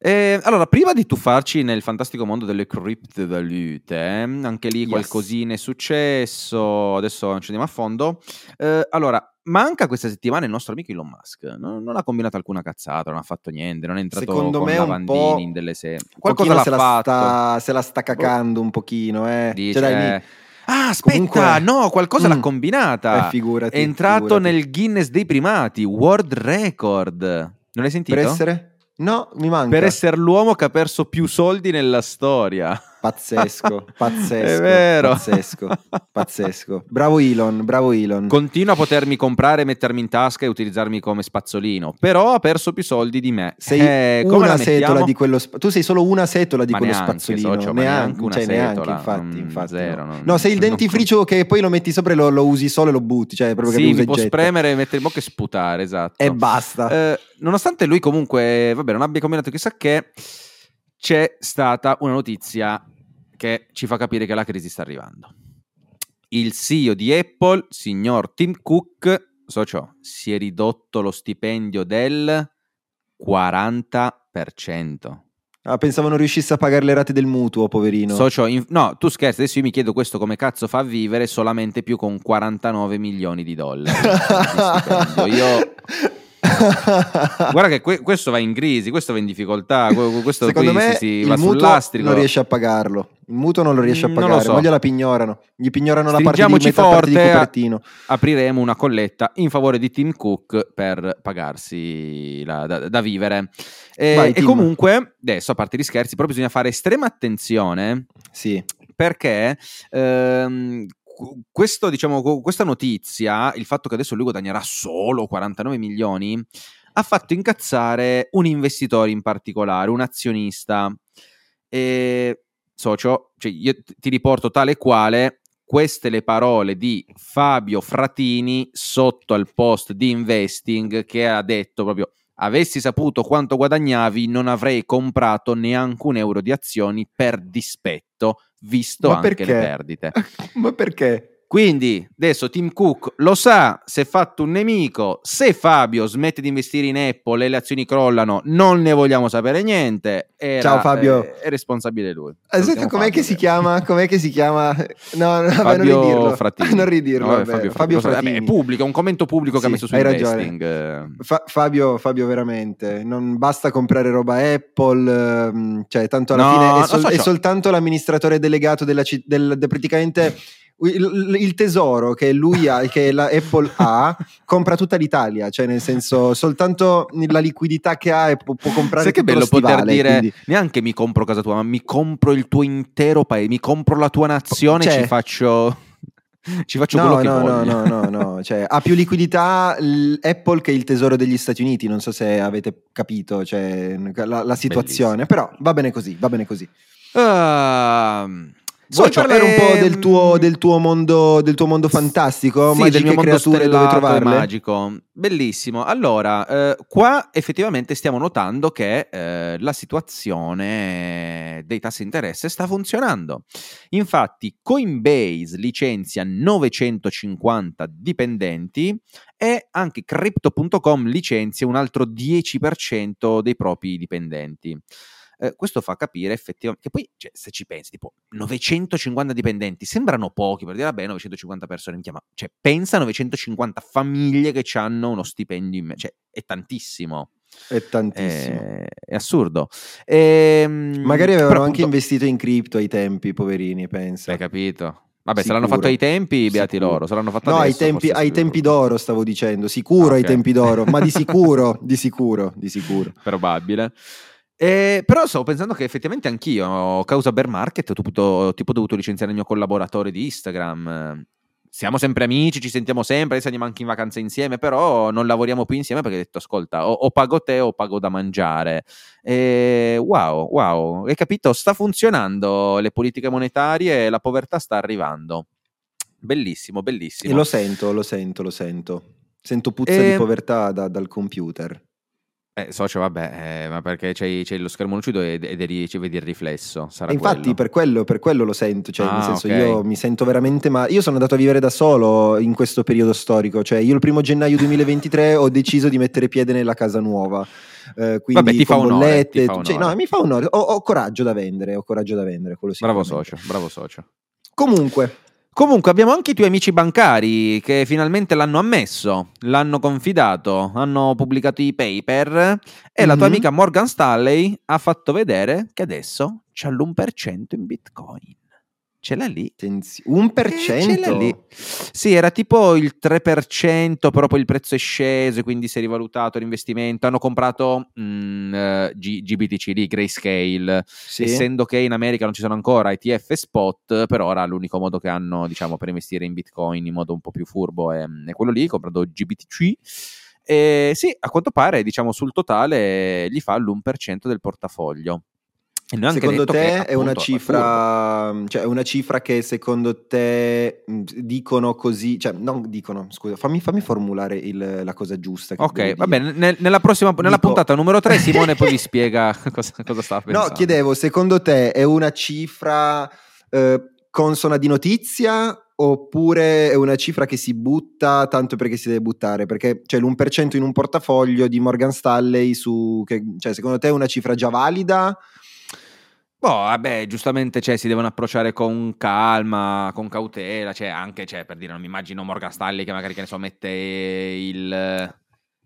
Eh, allora, prima di tuffarci nel fantastico mondo delle criptovalute, anche lì yes. qualcosina è successo, adesso ci andiamo a fondo. Eh, allora, manca questa settimana il nostro amico Elon Musk. Non, non, ha combinato alcuna cazzata, non ha fatto niente, non è entrato Secondo con me lavandini in delle sere. Qualcosa l'ha se fatto. La sta, se la sta cacando un pochino, eh. Cioè, Dice, cioè, dai, Ah, aspetta, Comunque, no, qualcosa mm, l'ha combinata. Eh, figurati, è entrato figurati. nel Guinness dei primati, World Record. Non l'hai sentito? Per essere? No, mi manca. Per essere l'uomo che ha perso più soldi nella storia. Pazzesco, (laughs) pazzesco. È vero. Pazzesco, pazzesco. Bravo Elon, bravo Elon. Continua a potermi comprare, mettermi in tasca e utilizzarmi come spazzolino, però ha perso più soldi di me. Sei eh, una setola di quello sp- Tu sei solo una setola di ma quello neanche, spazzolino. Socio, neanche, neanche una cioè, setola. Neanche, infatti, mm, infatti. Zero, no. Non, no, sei il dentifricio non... (laughs) che poi lo metti sopra e lo, lo, usi solo e lo butti. Cioè, proprio sì, che mi può spremere, mettere in bocca e sputare, esatto. E basta. Eh, nonostante lui comunque, vabbè, non abbia combinato chissà che, c'è stata una notizia che ci fa capire che la crisi sta arrivando. Il CEO di Apple, signor Tim Cook, socio, si è ridotto lo stipendio del 40%. Ah, pensavo non riuscisse a pagare le rate del mutuo, poverino. Socio, in... no, tu scherzi, adesso io mi chiedo questo come cazzo fa a vivere solamente più con 49 milioni di dollari. io (laughs) Guarda che que- questo va in crisi, questo va in difficoltà, questo Secondo me si, si va il sull'astrico. non riesce a pagarlo. Il mutuo non lo riesce a Mm, pagare, so. poi gliela pignorano. Gli pignorano la parte di, metà parte di forte, copertino. apriremo una colletta in favore di Tim Cook per pagarsi la- da, da vivere. E, Vai, e comunque, adesso a parte gli scherzi, però bisogna fare estrema attenzione Sì. perché ehm, questo, diciamo, questa notizia, il fatto che adesso lui guadagnerà solo 49 milioni, ha fatto incazzare un investitore in particolare, un azionista. E, socio, cioè io ti riporto tale quale queste le parole di Fabio Fratini sotto al post di Investing che ha detto proprio avessi saputo quanto guadagnavi non avrei comprato neanche un euro di azioni per dispetto visto Ma anche perché? le perdite. (laughs) Ma perché? Quindi adesso Tim Cook lo sa, si è fatto un nemico, se Fabio smette di investire in Apple e le azioni crollano, non ne vogliamo sapere niente. Era, Ciao, Fabio. È, è responsabile lui. Aspetta, com'è che si chiama? Com'è che si chiama? No, no vabbè, Fabio non ridirlo. Frattini. (laughs) Non ridirlo, No, vabbè. Fabio, Fabio Vabbè, Frattini. è pubblico, è un commento pubblico che ha Sì, messo su. Investing. eh. Fa- Fabio, Fabio, veramente, non basta comprare roba Apple, ehm, cioè tanto alla No, fine è, sol- so, è so. soltanto l'amministratore delegato della ci- del, de- praticamente il, il tesoro che lui ha, che la Apple ha, compra tutta l'Italia, cioè nel senso soltanto la liquidità che ha e può, può comprare Sai che bello lo stivale, poter dire quindi- neanche mi compro casa tua, ma mi compro il tuo intero paese, mi compro la tua nazione, Cioè- ci faccio (laughs) ci faccio No, quello che no, no, voglio. no, no, no, cioè, ha più liquidità l- Apple che il tesoro degli Stati Uniti, non so se avete capito cioè, la, la situazione, però va bene così, va bene così. Ah, Vuoi Socio, parlare un po' del tuo, ehm, del tuo, mondo, del tuo mondo fantastico? Sì, del mio mondo creature dove trovarle? magico. Bellissimo. Allora, eh, qua effettivamente stiamo notando che eh, la situazione dei tassi di interesse sta funzionando. Infatti, Coinbase licenzia 950 dipendenti e anche Crypto.com licenzia un altro 10% dei propri dipendenti. Eh, questo fa capire effettivamente che poi, cioè, se ci pensi, tipo 950 dipendenti sembrano pochi per dire, vabbè, 950 persone, ma cioè, pensa a 950 famiglie che hanno uno stipendio in me, cioè, è tantissimo. È tantissimo. È, è assurdo. Ehm, Magari avevano anche appunto... investito in cripto ai tempi, poverini, pensa. Hai capito? Vabbè, Sicuro. se l'hanno fatto ai tempi, beati Sicuro. loro. Se l'hanno fatto no, adesso, ai, tempi, ai tempi, d'oro stavo dicendo. Sicuro ah, okay. ai tempi d'oro, ma di (laughs) sicuro, di sicuro, di sicuro. Probabile. Eh, però stavo pensando che effettivamente anch'io, causa bear market, ho tipo, tipo dovuto licenziare il mio collaboratore di Instagram. Siamo sempre amici, ci sentiamo sempre, adesso andiamo anche in vacanza insieme, però non lavoriamo più insieme perché ho detto, ascolta, o, o pago te o pago da mangiare. E, wow, wow, hai capito? Sta funzionando le politiche monetarie, la povertà sta arrivando. Bellissimo, bellissimo. E lo sento, lo sento, lo sento. Sento puzza e... di ehm povertà da, dal computer. Eh, socio, vabbè, eh, ma perché c'hai, lo schermo lucido ed ci vedi il riflesso. Sarà infatti, quello. Per, quello, per quello lo sento. Cioè, ah, nel senso, okay. io mi sento veramente male. Io sono andato a vivere da solo in questo periodo storico. Cioè, io il primo gennaio 2023 ho deciso di mettere piede nella casa nuova. Eh, quindi Vabbè, ti fa bollette, onore, cioè, no, mi fa onore. Ho, ho, coraggio da vendere, ho coraggio da vendere. Bravo socio, bravo socio. Comunque, Comunque abbiamo anche i tuoi amici bancari che finalmente l'hanno ammesso, l'hanno confidato, hanno pubblicato i paper e mm-hmm. la tua mhm. amica Morgan Stanley ha fatto vedere che adesso c'ha l'1% in Bitcoin. Ce l'ha lì. Un per cento? lì. Sì, era tipo il 3%, però poi il prezzo è sceso e quindi si è rivalutato l'investimento. Hanno comprato mh, mm, uh, G- GBTC lì, Grayscale, sì. essendo che in America non ci sono ancora ETF e spot, per ora l'unico modo che hanno diciamo, per investire in Bitcoin in modo un po' più furbo è, è quello lì, comprato GBTC. E sì, a quanto pare, diciamo, sul totale gli fa l'1% del portafoglio. Secondo te che, è una cifra, cioè è una cifra che secondo te dicono così, cioè non dicono, scusa, fammi, fammi formulare il, la cosa giusta. ok, va bene, nel, nella prossima, nella Dico... puntata numero 3 (laughs) Simone poi vi spiega (laughs) cosa, cosa sta pensando. No, chiedevo, secondo te è una cifra eh, consona di notizia oppure è una cifra che si butta tanto perché si deve buttare? Perché c'è l'1% in un portafoglio di Morgan Stanley su, che, cioè secondo te è una cifra già valida? Boh, vabbè, giustamente cioè, si devono approcciare con calma, con cautela, cioè, anche cioè, per dire, non mi immagino Morgan Stanley che magari che ne so, mette il,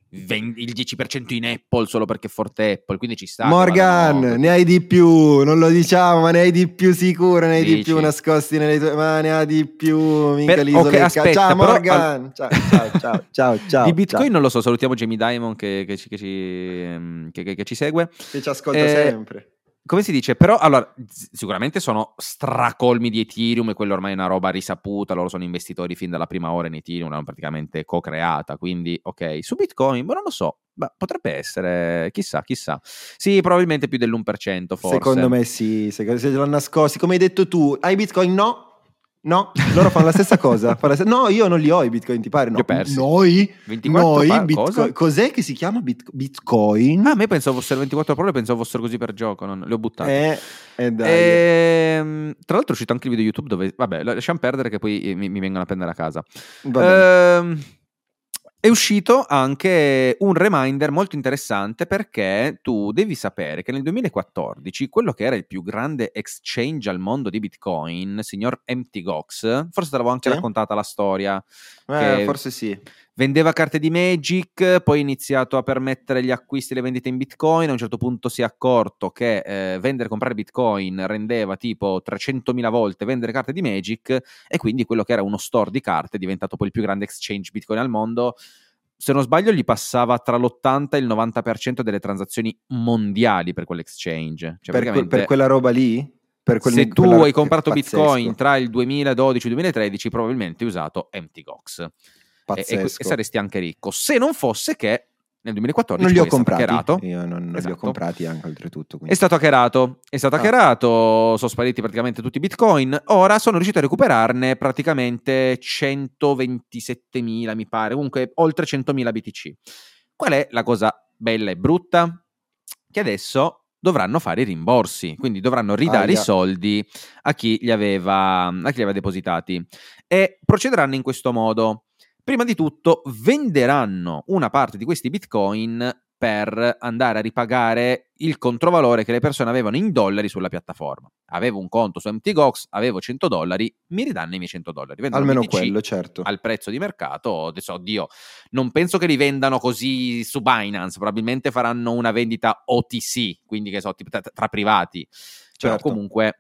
20, il 10% in Apple solo perché è forte Apple, quindi ci sta. Morgan, no, ne hai di più, non lo diciamo, ma ne hai di più sicuro, ne hai Dici. di più nascosti nelle tue, ma ne ha di più, mica per, okay, aspetta, Ciao però, Morgan, al... (laughs) ciao, ciao, ciao, ciao, (laughs) ciao. Di Bitcoin ciao. non lo so, salutiamo Jamie Diamond che, che, ci, che, ci, che, ci, segue. Che ci ascolta eh, sempre come si dice? Però allora, sicuramente sono stracolmi di Ethereum e quello ormai è una roba risaputa. Loro sono investitori fin dalla prima ora in Ethereum, l'hanno praticamente co-creata. Quindi, ok, su Bitcoin, ma non lo so. Ma potrebbe essere, chissà, chissà. Sì, probabilmente più dell'1%, forse. Secondo me sì, se, se l'hanno nascosti. Come hai detto tu, hai Bitcoin? No, No, loro fanno la stessa cosa. La stessa... No, io non li ho i bitcoin, ti pare? No. Noi? 24 noi pa- bitcoin... Cos'è che si chiama bit- bitcoin? Ah, a me pensavo fossero 24 parole, pensavo fossero così per gioco, non... le ho buttate. Eh, eh dai. Ehm, tra l'altro è uscito anche il video YouTube dove... Vabbè, lasciamo perdere che poi mi, mi vengono a prendere a casa. Ehm è uscito anche un reminder molto interessante perché tu devi sapere che nel 2014 quello che era il più grande exchange al mondo di Bitcoin, signor Mt. Gox, forse te l'avevo anche sì? raccontata la storia. Eh, forse sì. Vendeva carte di Magic, poi ha iniziato a permettere gli acquisti e le vendite in Bitcoin. A un certo punto si è accorto che eh, vendere e comprare Bitcoin rendeva tipo 300.000 volte vendere carte di Magic, e quindi quello che era uno store di carte è diventato poi il più grande exchange Bitcoin al mondo. Se non sbaglio, gli passava tra l'80 e il 90% delle transazioni mondiali per quell'exchange. Cioè, per, que- per quella roba lì? se tu hai comprato Bitcoin tra il 2012 e il 2013, probabilmente hai usato Mt. E, e, e, saresti anche ricco. Se non fosse che nel 2014 non li ho comprati. Hackerato. Io non, non esatto. li ho esatto. comprati anche oltretutto. Quindi. È stato hackerato, è stato ah. hackerato, sono spariti praticamente tutti i bitcoin. Ora sono riuscito a recuperarne praticamente 127.000, mi pare, comunque oltre 100.000 BTC. Qual è la cosa bella e brutta? Che adesso dovranno fare i rimborsi, quindi dovranno ridare ah, i soldi a chi, li aveva, a chi li aveva depositati. E procederanno in questo modo. Prima di tutto venderanno una parte di questi bitcoin per andare a ripagare il controvalore che le persone avevano in dollari sulla piattaforma. Avevo un conto su MTGOX, avevo 100 dollari, mi ridanno i miei 100 dollari. Vendono Almeno BTC quello, certo. Al prezzo di mercato, adesso, oddio, non penso che li vendano così su Binance, probabilmente faranno una vendita OTC, quindi che so, tra privati. Certo. Però comunque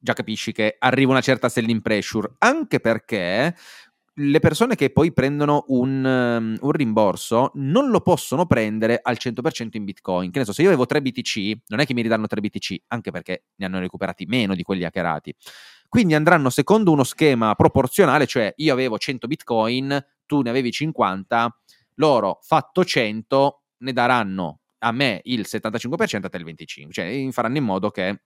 già capisci che arriva una certa selling pressure, anche perché le persone che poi prendono un, um, un, rimborso non lo possono prendere al 100% in Bitcoin. Che ne so, se io avevo 3 BTC, non è che mi ridanno 3 BTC, anche perché ne hanno recuperati meno di quelli hackerati. Quindi andranno secondo uno schema proporzionale, cioè io avevo 100 Bitcoin, tu ne avevi 50, loro fatto 100 ne daranno a me il 75% a te il 25%, cioè faranno in modo che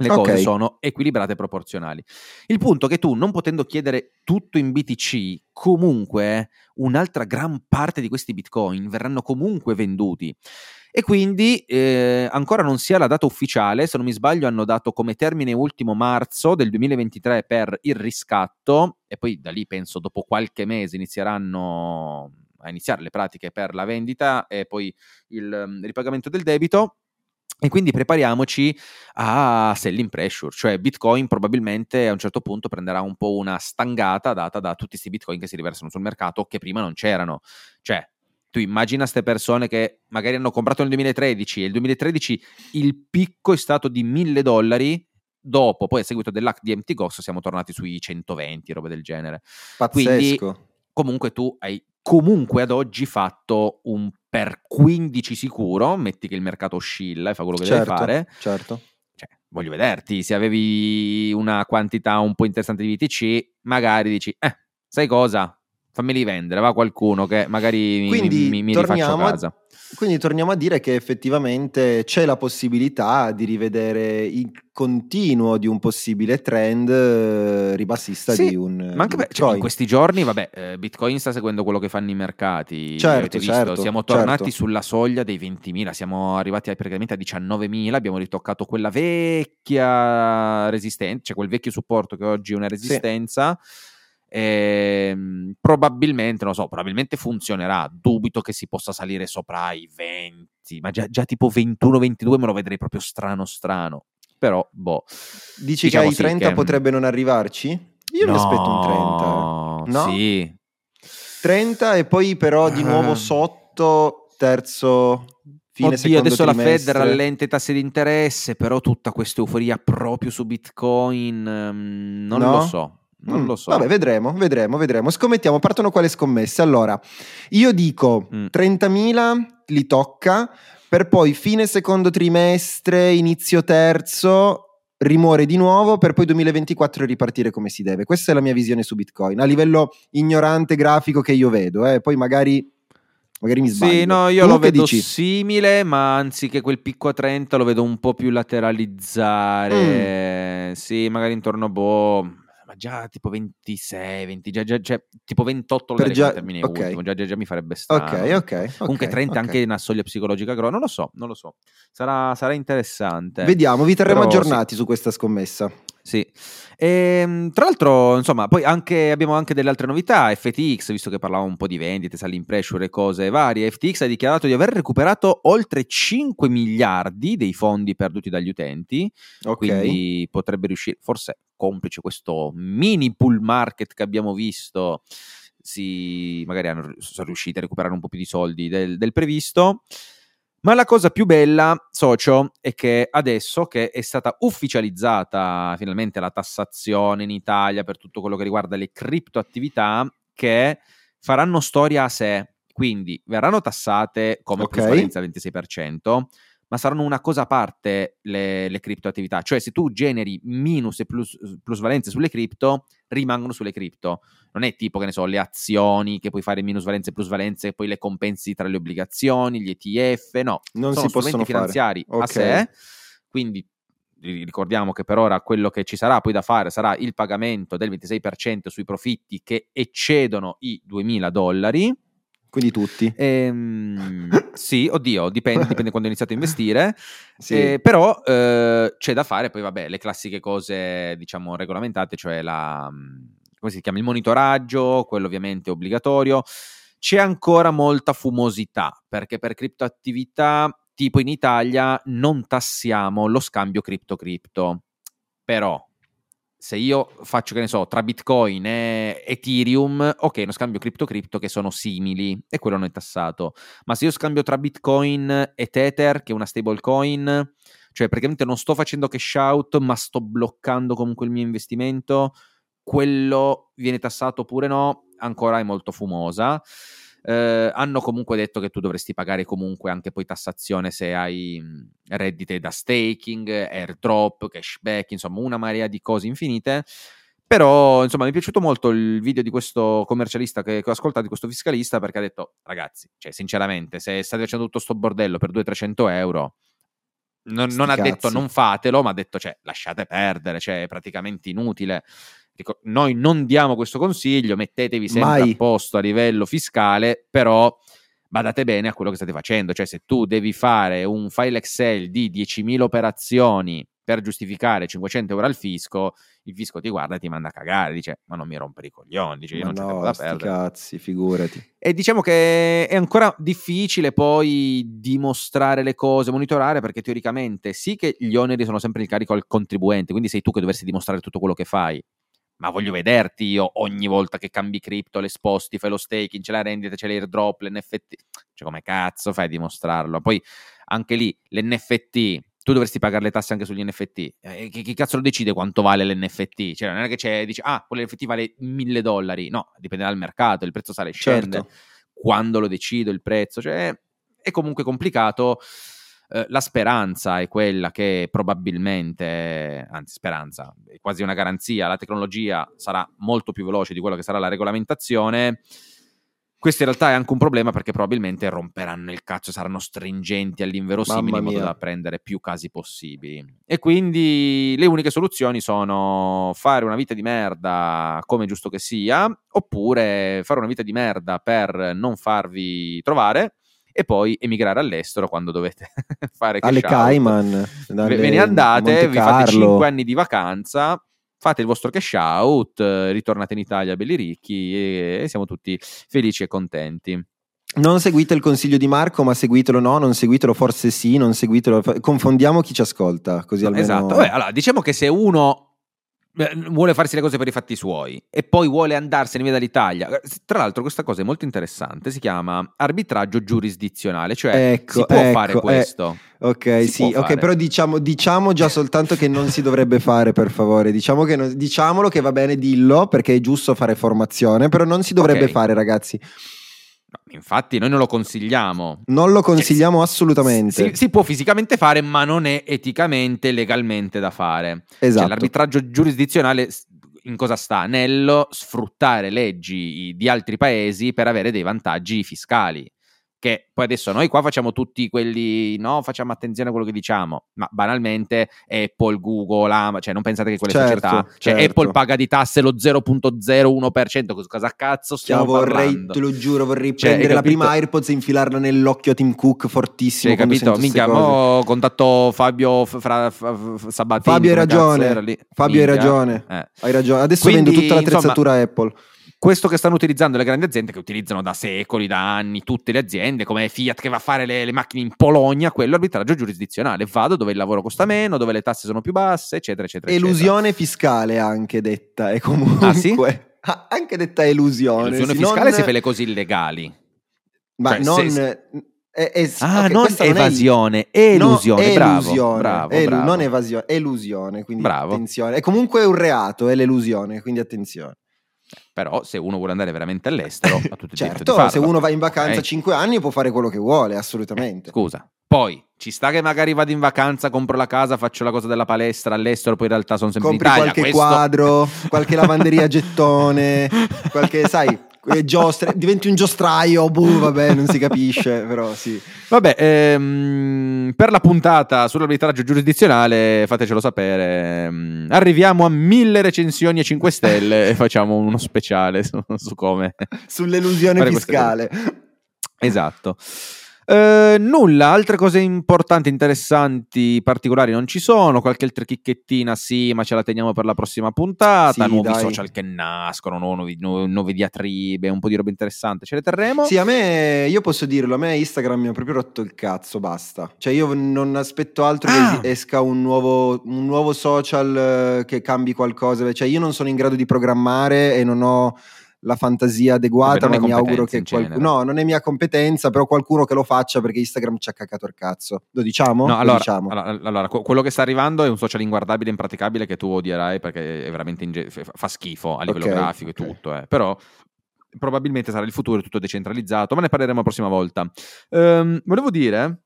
le cose okay. sono equilibrate e proporzionali. Il punto è che tu, non potendo chiedere tutto in BTC, comunque un'altra gran parte di questi bitcoin verranno comunque venduti. E quindi eh, ancora non sia la data ufficiale, se non mi sbaglio hanno dato come termine ultimo marzo del 2023 per il riscatto e poi da lì penso dopo qualche mese inizieranno a iniziare le pratiche per la vendita e poi il um, ripagamento del debito e quindi prepariamoci a selling pressure, cioè Bitcoin probabilmente a un certo punto prenderà un po' una stangata data da tutti questi Bitcoin che si riversano sul mercato che prima non c'erano. Cioè, tu immagina queste persone che magari hanno comprato nel 2013 e il 2013 il picco è stato di 1000 dollari, dopo, poi a seguito dell'hack di MT Ghost siamo tornati sui 120, robe del genere. Pazzesco. Quindi, comunque tu hai comunque ad oggi fatto un per 15 sicuro, metti che il mercato oscilla e fa quello che certo, deve fare. Certo. Cioè, voglio vederti, se avevi una quantità un po' interessante di VTC, magari dici, eh, sai cosa? Fammeli vendere, va qualcuno che magari Quindi, mi, mi, mi rifaccio a casa. Quindi torniamo a dire che effettivamente c'è la possibilità di rivedere il continuo di un possibile trend eh, ribassista sì, di un. Ma anche beh, cioè, in questi giorni, vabbè, eh, Bitcoin sta seguendo quello che fanno i mercati. Certo, certo Siamo tornati certo. sulla soglia dei 20.000, siamo arrivati praticamente a 19.000, abbiamo ritoccato quella vecchia resistenza, cioè quel vecchio supporto che oggi è una resistenza. Sì eh, probabilmente, non so, probabilmente funzionerà. Dubito che si possa salire sopra i 20, ma già, già tipo 21-22 me lo vedrei proprio strano strano. Però, boh. Dici diciamo che ai 30 che... potrebbe non arrivarci? Io no, mi aspetto un 30. No? Sì. 30 e poi però di nuovo (laughs) sotto terzo fine Oddio, adesso trimestre. la Fed rallenta i tassi di interesse, però tutta questa euforia proprio su Bitcoin, um, non no? lo so. Non mm, lo so. Vabbè, vedremo, vedremo, vedremo. Scommettiamo, partono quale scommesse? Allora, io dico mm. 30.000 li tocca, per poi fine secondo trimestre, inizio terzo, rimuore di nuovo per poi 2024 ripartire come si deve. Questa è la mia visione su Bitcoin, a livello ignorante grafico che io vedo, eh. poi magari magari mi sbaglio. Sì, no, io tu lo vedo dici? simile, ma anziché quel picco a 30 lo vedo un po' più lateralizzare. Mm. Sì, magari intorno a boh già tipo 26, 20, già, già, cioè, tipo 28 per già, termine okay. ultimo, già, già, già, mi farebbe strano. Ok, ok. Comunque 30 okay. anche una soglia psicologica grossa, non lo so, non lo so. Sarà, sarà interessante. Vediamo, vi terremo Però, aggiornati sì. su questa scommessa. Sì. E, ehm, tra l'altro, insomma, poi anche, abbiamo anche delle altre novità. FTX, visto che parlavamo un po' di vendite, selling pressure e cose varie, FTX ha dichiarato di aver recuperato oltre 5 miliardi dei fondi perduti dagli utenti. Okay. Quindi potrebbe riuscire, forse complice questo mini bull market che abbiamo visto, si, magari hanno, sono riusciti a recuperare un po' più di soldi del, del previsto. Ma la cosa più bella, socio, è che adesso che è stata ufficializzata finalmente la tassazione in Italia per tutto quello che riguarda le criptoattività, che faranno storia a sé, quindi verranno tassate come okay. plusvalenza al 26%, ma saranno una cosa a parte le, le criptoattività. Cioè, se tu generi minus e plus, plusvalenze sulle cripto, rimangono sulle cripto. Non è tipo, che ne so, le azioni che puoi fare minusvalenze e plusvalenze e poi le compensi tra le obbligazioni, gli ETF, no. Non Sono si possono finanziari fare. a sé, quindi ricordiamo che per ora quello che ci sarà poi da fare sarà il pagamento del 26% sui profitti che eccedono i 2000 dollari. Quindi tutti? Ehm, sì, oddio, dipende, dipende quando ho iniziato a investire. (laughs) sì. eh, però eh, c'è da fare poi, vabbè, le classiche cose, diciamo, regolamentate, cioè la, come si chiama, il monitoraggio, quello ovviamente obbligatorio. C'è ancora molta fumosità, perché per criptoattività tipo in Italia non tassiamo lo scambio cripto-cripto. Però se io faccio, che ne so, tra Bitcoin e Ethereum, ok, uno scambio cripto-cripto che sono simili e quello non è tassato. Ma se io scambio tra Bitcoin e Tether, che è una stablecoin, cioè praticamente non sto facendo cash out, ma sto bloccando comunque il mio investimento, quello viene tassato oppure no, ancora è molto fumosa. Eh, hanno comunque detto che tu dovresti pagare comunque anche poi tassazione se hai reddite da staking, airdrop, cashback, insomma una marea di cose infinite. Però, insomma, mi è piaciuto molto il video di questo commercialista che, che ho ascoltato, di questo fiscalista, perché ha detto, ragazzi, cioè, sinceramente, se state facendo tutto sto bordello per 200-300 euro, non, non ha detto non fatelo, ma ha detto, cioè, lasciate perdere, cioè, è praticamente inutile. Noi non diamo questo consiglio, mettetevi sempre Mai. a posto a livello fiscale, però badate bene a quello che state facendo, cioè se tu devi fare un file Excel di 10.000 operazioni per giustificare 500 euro al fisco, il fisco ti guarda e ti manda a cagare, dice ma non mi rompere i coglioni, dice non no, c'è da perdere. cazzi, figurati. E diciamo che è ancora difficile poi dimostrare le cose, monitorare, perché teoricamente sì che gli oneri sono sempre in carico al contribuente, quindi sei tu che dovresti dimostrare tutto quello che fai, ma voglio vederti io ogni volta che cambi cripto, le sposti, fai lo staking, c'è la rendita, c'è l'airdrop, l'NFT. Cioè, come cazzo fai a dimostrarlo? Poi anche lì l'NFT, tu dovresti pagare le tasse anche sugli NFT. Eh, chi, chi, cazzo lo decide quanto vale l'NFT? Cioè, non è che c'è, dice, ah, quell'NFT vale mille dollari. No, dipende dal mercato, il prezzo sale e scende. Certo. Quando lo decido il prezzo? Cioè, è comunque complicato. Eh, la speranza è quella che probabilmente, anzi speranza, è quasi una garanzia, la tecnologia sarà molto più veloce di quello che sarà la regolamentazione. Questo in realtà è anche un problema perché probabilmente romperanno il cazzo, saranno stringenti all'inverosimile in modo da prendere più casi possibili. E quindi le uniche soluzioni sono fare una vita di merda come giusto che sia, oppure fare una vita di merda per non farvi trovare e poi emigrare all'estero quando dovete (laughs) fare cash alle Cayman ve ne andate, vi fate 5 anni di vacanza fate il vostro cash out ritornate in Italia belli ricchi e siamo tutti felici e contenti non seguite il consiglio di Marco, ma seguitelo no, non seguitelo forse sì, non seguitelo. Confondiamo chi ci ascolta, così almeno... Esatto. Beh, allora, diciamo che se uno vuole farsi le cose per i fatti suoi e poi vuole andarsene via dall'Italia. Tra l'altro, questa cosa è molto interessante. Si chiama arbitraggio giurisdizionale, cioè ecco, si può ecco, fare eh, questo. Eh, ok, si sì, ok, però diciamo, diciamo, già soltanto che non si dovrebbe fare, per favore. Diciamo che non, diciamolo che va bene, dillo perché è giusto fare formazione, però non si dovrebbe okay. fare, ragazzi. Infatti, noi non lo consigliamo. Non lo consigliamo cioè, assolutamente. Si, si, può fisicamente fare, ma non è eticamente, legalmente da fare. Cioè, esatto. Cioè, l'arbitraggio giurisdizionale in cosa sta? Nello sfruttare leggi di altri paesi per avere dei vantaggi fiscali che poi adesso noi qua facciamo tutti quelli, no, facciamo attenzione a quello che diciamo, ma banalmente Apple, Google, Amazon, cioè non pensate che quelle certo, società, cioè certo. Apple paga di tasse lo 0.01%, cosa cazzo stiamo cioè, vorrei, parlando? Te lo giuro, vorrei cioè, prendere la prima AirPods e infilarla nell'occhio a Tim Cook fortissimo. Hai capito? Minchia, mo contatto Fabio fra, fra, Sabatini. Fabio hai ragione, Fabio hai ragione, eh. hai ragione. Adesso Quindi, vendo tutta l'attrezzatura insomma, Apple questo che stanno utilizzando le grandi aziende, che utilizzano da secoli, da anni, tutte le aziende, come Fiat che va a fare le, le macchine in Polonia, quello è arbitraggio giurisdizionale. Vado dove il lavoro costa meno, dove le tasse sono più basse, eccetera, eccetera. Elusione eccetera. fiscale anche detta, è comunque... Ah, sì? Ah, anche detta elusione. Elusione fiscale non... se fa le cose illegali. Ma cioè, non... Se... È, è, ah, okay, non evasione, non è... elusione, no, bravo, elusione, bravo, elu- bravo. Non evasione, elusione, quindi bravo. attenzione. È comunque un reato, è l'elusione, quindi attenzione. Però se uno vuole andare veramente all'estero, ha tutto il certo, se uno va in vacanza okay. 5 anni può fare quello che vuole, assolutamente. Eh, scusa, poi ci sta che magari vado in vacanza, compro la casa, faccio la cosa della palestra all'estero, poi in realtà sono sempre Compri in Italia. qualche Questo... quadro, qualche lavanderia gettone, (laughs) qualche, sai, giostre, diventi un giostraio, boh, vabbè, non si capisce, (laughs) però sì. Vabbè, ehm, per la puntata sull'arbitraggio giurisdizionale, fatecelo sapere. Ehm, arriviamo a mille recensioni a 5 stelle e facciamo uno speciale su, su come. Sull'elusione fiscale. Esatto. Eh, nulla, altre cose importanti, interessanti, particolari non ci sono. Qualche altra chicchettina sì, ma ce la teniamo per la prossima puntata. Sì, nuovi dai. social che nascono, nuovi, nuove, nuove diatribe, un po' di roba interessante. Ce le terremo. Sì, a me, io posso dirlo, a me Instagram mi ha proprio rotto il cazzo, basta. Cioè io non aspetto altro ah. che esca un nuovo, un nuovo social eh, che cambi qualcosa. Cioè io non sono in grado di programmare e non ho la fantasia adeguata, ma mi auguro che qualcuno... No, non è mia competenza, però qualcuno che lo faccia perché Instagram ci ha cacato il cazzo. Lo diciamo? No, allora, diciamo. allora, allora, quello che sta arrivando è un social inguardabile, impraticabile che tu odierai perché è veramente inge- fa schifo a livello okay, grafico okay. e tutto, eh. però probabilmente sarà il futuro tutto decentralizzato, ma ne parleremo la prossima volta. Ehm, volevo dire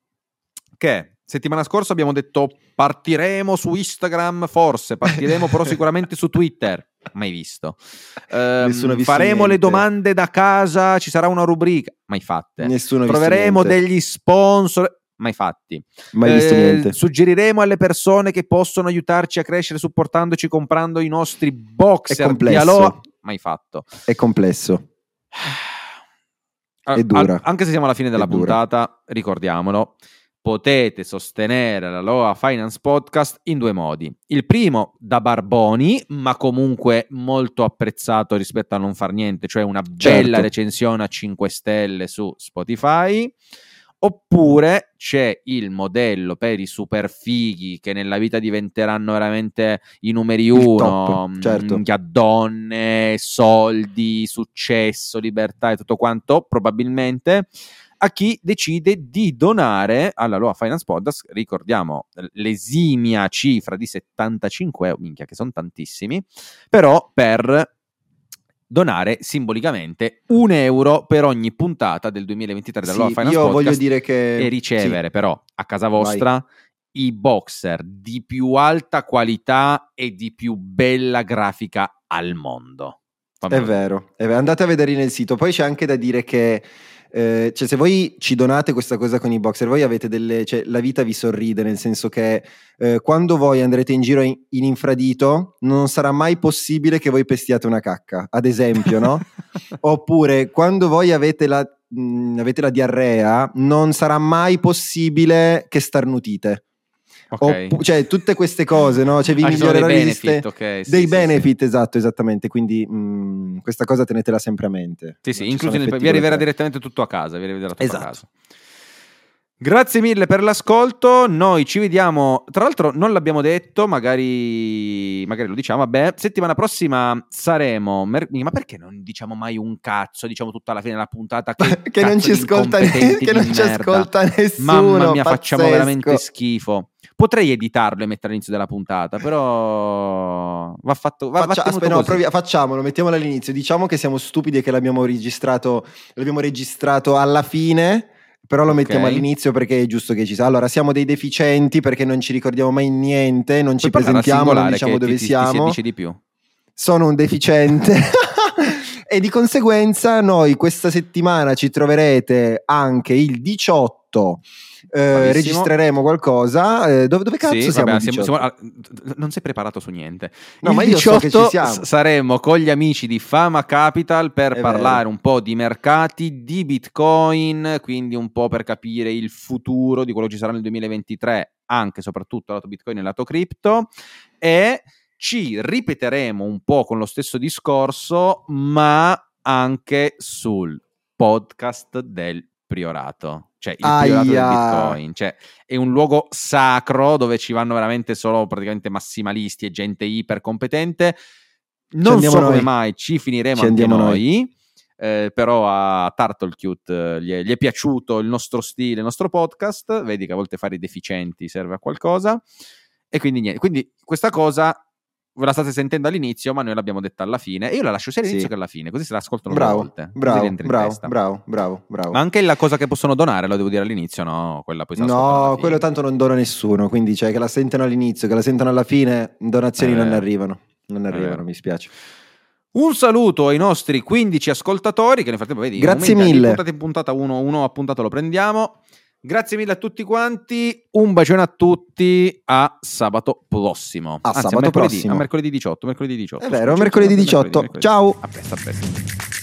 che settimana scorsa abbiamo detto partiremo su Instagram, forse partiremo però (laughs) sicuramente su Twitter mai visto. Um, faremo niente. le domande da casa, ci sarà una rubrica, mai fatte. Nessuno Troveremo degli sponsor, mai fatti. Mai visto eh, niente. Suggeriremo alle persone che possono aiutarci a crescere supportandoci comprando i nostri boxer di Aloha, mai fatto. È complesso. È dura. anche se siamo alla fine della puntata, ricordiamolo potete sostenere la Loa Finance Podcast in due modi. Il primo da Barboni, ma comunque molto apprezzato rispetto a non far niente, cioè una certo. bella recensione a 5 stelle su Spotify. Oppure c'è il modello per i super fighi che nella vita diventeranno veramente i numeri uno, top, certo. donne, soldi, successo, libertà e tutto quanto, probabilmente a chi decide di donare alla Loa Finance Podcast, ricordiamo l'esimia cifra di 75 euro, minchia che sono tantissimi, però per donare simbolicamente un euro per ogni puntata del 2023 della sì, Loa Finance io Podcast voglio dire che... e ricevere sì. però a casa vostra Vai. i boxer di più alta qualità e di più bella grafica al mondo. È vero, è vero, andate a vedere nel sito. Poi c'è anche da dire che eh, cioè se voi ci donate questa cosa con i boxer, voi avete delle, cioè la vita vi sorride, nel senso che eh, quando voi andrete in giro in, in, infradito non sarà mai possibile che voi pestiate una cacca, ad esempio, no? (laughs) Oppure quando voi avete la, mh, avete la diarrea non sarà mai possibile che starnutite. Okay. Cioè, tutte queste cose, no? Cioè, vi ah, migliorerà dei benefit, okay, sì, dei sì, benefit, sì. esatto, esattamente. Quindi mh, mm, questa cosa tenetela sempre a mente. Sì, sì, inclusi nel, vi arriverà direttamente tutto a casa, vi arriverà tutto esatto. a casa. Grazie mille per l'ascolto, noi ci vediamo, tra l'altro non l'abbiamo detto, magari, magari lo diciamo, vabbè, settimana prossima saremo, mer- ma perché non diciamo mai un cazzo, diciamo tutta alla fine della puntata (laughs) che, che non ci ascolta, ne- che non ci ascolta nessuno, Mamma mia, pazzesco. facciamo veramente schifo. Potrei editarlo e mettere all'inizio della puntata, però va fatto. Va, Faccia, va aspetta, no, provi, facciamolo, mettiamolo all'inizio. Diciamo che siamo stupidi e che l'abbiamo registrato, l'abbiamo registrato alla fine. Però lo okay. mettiamo all'inizio perché è giusto che ci sia. Allora, siamo dei deficienti perché non ci ricordiamo mai niente, non ci presentiamo, non diciamo dove ti, siamo. Ti di più. Sono un deficiente. (laughs) e di conseguenza noi questa settimana ci troverete anche il 18 eh, registreremo qualcosa. Eh, dove, dove, cazzo sì, siamo, vabbè, siamo, siamo, Non sei preparato su niente. No, il ma io 18 so che ci saremo con gli amici di Fama Capital per È parlare vero. un po' di mercati, di Bitcoin, quindi un po' per capire il futuro di quello che ci sarà nel 2023, anche e soprattutto lato Bitcoin e lato cripto. E ci ripeteremo un po' con lo stesso discorso, ma anche sul podcast del priorato cioè il Aia. priorato del Bitcoin, cioè è un luogo sacro dove ci vanno veramente solo praticamente massimalisti e gente iper competente. Non so noi. come mai ci finiremo ci anche noi. noi. Eh, però a Turtlecute eh, gli, gli, è piaciuto il nostro stile, il nostro podcast. Vedi che a volte fare i deficienti serve a qualcosa. E quindi niente. Quindi questa cosa ve la state sentendo all'inizio, ma noi l'abbiamo detta alla fine. E io la lascio sia all'inizio sì. che alla fine, così se la ascoltano bravo, volte. Bravo, bravo, bravo, bravo, bravo. Ma anche la cosa che possono donare, lo devo dire all'inizio, no? Quella poi No, quello tanto non dona nessuno, quindi cioè che la sentono all'inizio, che la sentono alla fine, donazioni eh, non arrivano. Non ne arrivano, eh. mi spiace. Un saluto ai nostri 15 ascoltatori che nel frattempo vedi, Grazie mille. Puntata in puntata uno, uno appuntato lo prendiamo. Grazie mille a tutti quanti, un bacione a tutti, a sabato prossimo. A Anzi, sabato a prossimo. A mercoledì 18, mercoledì 18. È vero, mercoledì 18. Mercoledì, mercoledì. Ciao. A presto, a presto.